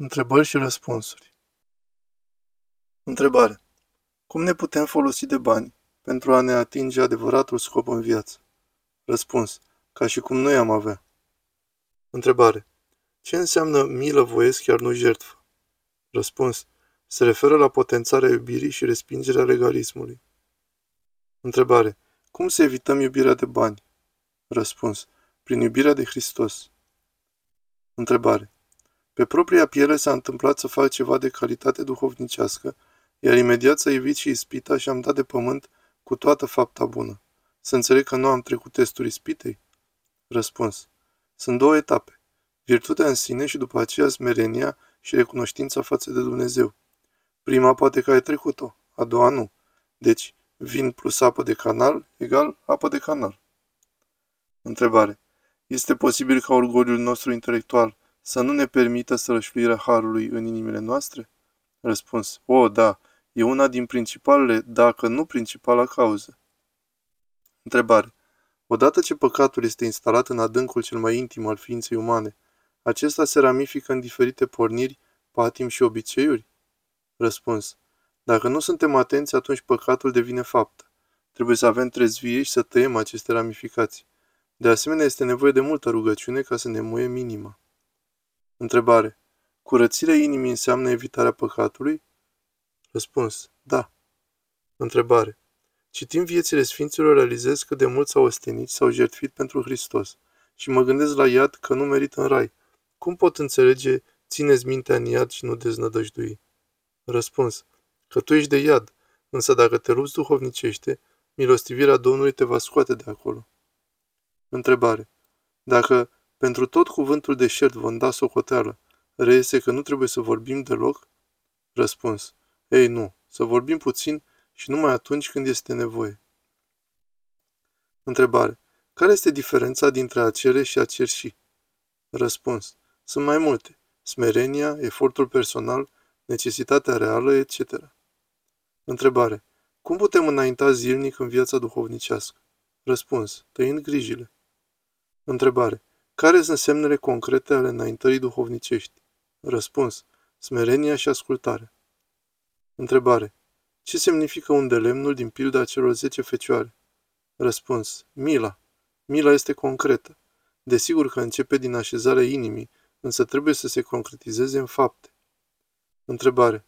Întrebări și răspunsuri. Întrebare. Cum ne putem folosi de bani pentru a ne atinge adevăratul scop în viață? Răspuns. Ca și cum noi am avea. Întrebare. Ce înseamnă milă voiesc, chiar nu jertfă? Răspuns. Se referă la potențarea iubirii și respingerea legalismului. Întrebare. Cum să evităm iubirea de bani? Răspuns. Prin iubirea de Hristos. Întrebare. Pe propria piele s-a întâmplat să fac ceva de calitate duhovnicească, iar imediat să evit și ispita și am dat de pământ cu toată fapta bună. Să înțeleg că nu am trecut testul ispitei? Răspuns. Sunt două etape. Virtutea în sine și după aceea smerenia și recunoștința față de Dumnezeu. Prima poate că ai trecut-o, a doua nu. Deci, vin plus apă de canal egal apă de canal. Întrebare. Este posibil ca orgoliul nostru intelectual să nu ne permită sărășluirea Harului în inimile noastre? Răspuns. O, da, e una din principalele, dacă nu principala cauză. Întrebare. Odată ce păcatul este instalat în adâncul cel mai intim al ființei umane, acesta se ramifică în diferite porniri, patim și obiceiuri? Răspuns. Dacă nu suntem atenți, atunci păcatul devine faptă. Trebuie să avem trezvie și să tăiem aceste ramificații. De asemenea, este nevoie de multă rugăciune ca să ne muie minima. Întrebare. Curățirea inimii înseamnă evitarea păcatului? Răspuns. Da. Întrebare. Citind viețile Sfinților, realizez că de mult s-au ostenit, s-au jertfit pentru Hristos și mă gândesc la iad că nu merită în rai. Cum pot înțelege, țineți mintea în iad și nu deznădăjdui? Răspuns. Că tu ești de iad, însă dacă te lupți duhovnicește, milostivirea Domnului te va scoate de acolo. Întrebare. Dacă pentru tot cuvântul deșert vom da socoteală. Reiese că nu trebuie să vorbim deloc? Răspuns. Ei, nu. Să vorbim puțin și numai atunci când este nevoie. Întrebare. Care este diferența dintre a cere și a cerși? Răspuns. Sunt mai multe. Smerenia, efortul personal, necesitatea reală, etc. Întrebare. Cum putem înainta zilnic în viața duhovnicească? Răspuns. Tăind grijile. Întrebare. Care sunt semnele concrete ale înaintării duhovnicești? Răspuns. Smerenia și ascultare. Întrebare. Ce semnifică un lemnul din pilda celor zece fecioare? Răspuns. Mila. Mila este concretă. Desigur că începe din așezarea inimii, însă trebuie să se concretizeze în fapte. Întrebare.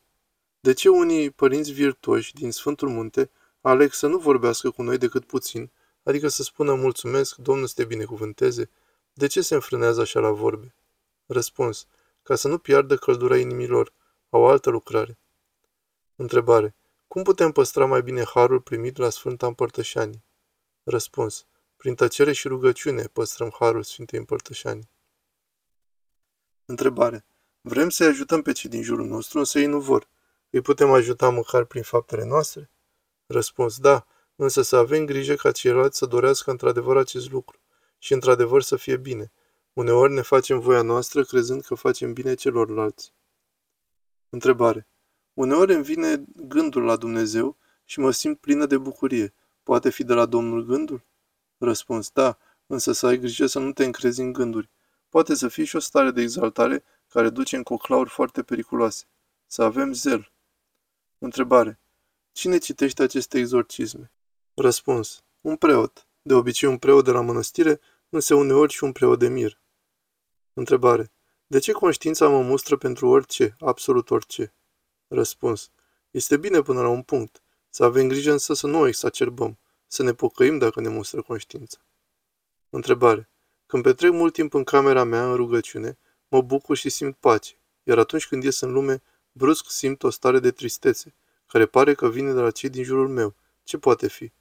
De ce unii părinți virtuoși din Sfântul Munte aleg să nu vorbească cu noi decât puțin, adică să spună mulțumesc, Domnul să te binecuvânteze, de ce se înfrânează așa la vorbe? Răspuns. Ca să nu piardă căldura inimilor. Au altă lucrare. Întrebare. Cum putem păstra mai bine harul primit la Sfânta Împărtășanii? Răspuns. Prin tăcere și rugăciune păstrăm harul Sfintei Împărtășanii. Întrebare. Vrem să-i ajutăm pe cei din jurul nostru, însă ei nu vor. Îi putem ajuta măcar prin faptele noastre? Răspuns. Da, însă să avem grijă ca ceilalți să dorească într-adevăr acest lucru și într-adevăr să fie bine. Uneori ne facem voia noastră crezând că facem bine celorlalți. Întrebare. Uneori îmi vine gândul la Dumnezeu și mă simt plină de bucurie. Poate fi de la Domnul gândul? Răspuns. Da, însă să ai grijă să nu te încrezi în gânduri. Poate să fie și o stare de exaltare care duce în coclauri foarte periculoase. Să avem zel. Întrebare. Cine citește aceste exorcisme? Răspuns. Un preot. De obicei un preot de la mănăstire însă uneori și un preot de mir. Întrebare. De ce conștiința mă mustră pentru orice, absolut orice? Răspuns. Este bine până la un punct. Să avem grijă însă să nu o exacerbăm, să ne pocăim dacă ne mustră conștiința. Întrebare. Când petrec mult timp în camera mea în rugăciune, mă bucur și simt pace, iar atunci când ies în lume, brusc simt o stare de tristețe, care pare că vine de la cei din jurul meu. Ce poate fi?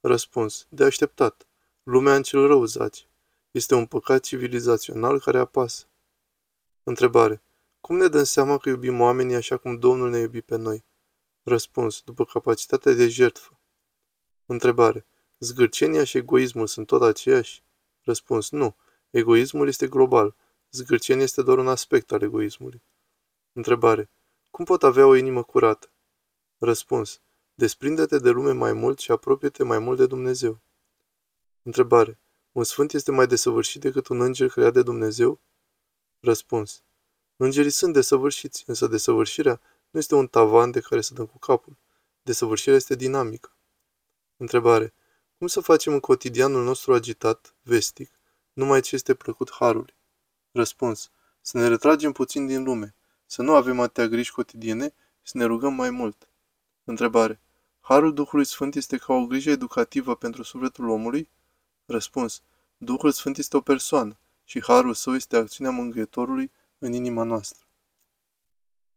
Răspuns. De așteptat. Lumea în cel rău zace. Este un păcat civilizațional care apasă. Întrebare. Cum ne dăm seama că iubim oamenii așa cum Domnul ne iubi pe noi? Răspuns. După capacitatea de jertfă. Întrebare. Zgârcenia și egoismul sunt tot aceiași? Răspuns. Nu. Egoismul este global. Zgârcenia este doar un aspect al egoismului. Întrebare. Cum pot avea o inimă curată? Răspuns. Desprinde-te de lume mai mult și apropie-te mai mult de Dumnezeu. Întrebare. Un sfânt este mai desăvârșit decât un înger creat de Dumnezeu? Răspuns. Îngerii sunt desăvârșiți, însă desăvârșirea nu este un tavan de care să dăm cu capul. Desăvârșirea este dinamică. Întrebare. Cum să facem în cotidianul nostru agitat, vestic, numai ce este plăcut harului? Răspuns. Să ne retragem puțin din lume, să nu avem atâtea griji cotidiene și să ne rugăm mai mult. Întrebare. Harul Duhului Sfânt este ca o grijă educativă pentru sufletul omului? Răspuns. Duhul Sfânt este o persoană și harul său este acțiunea mângâietorului în inima noastră.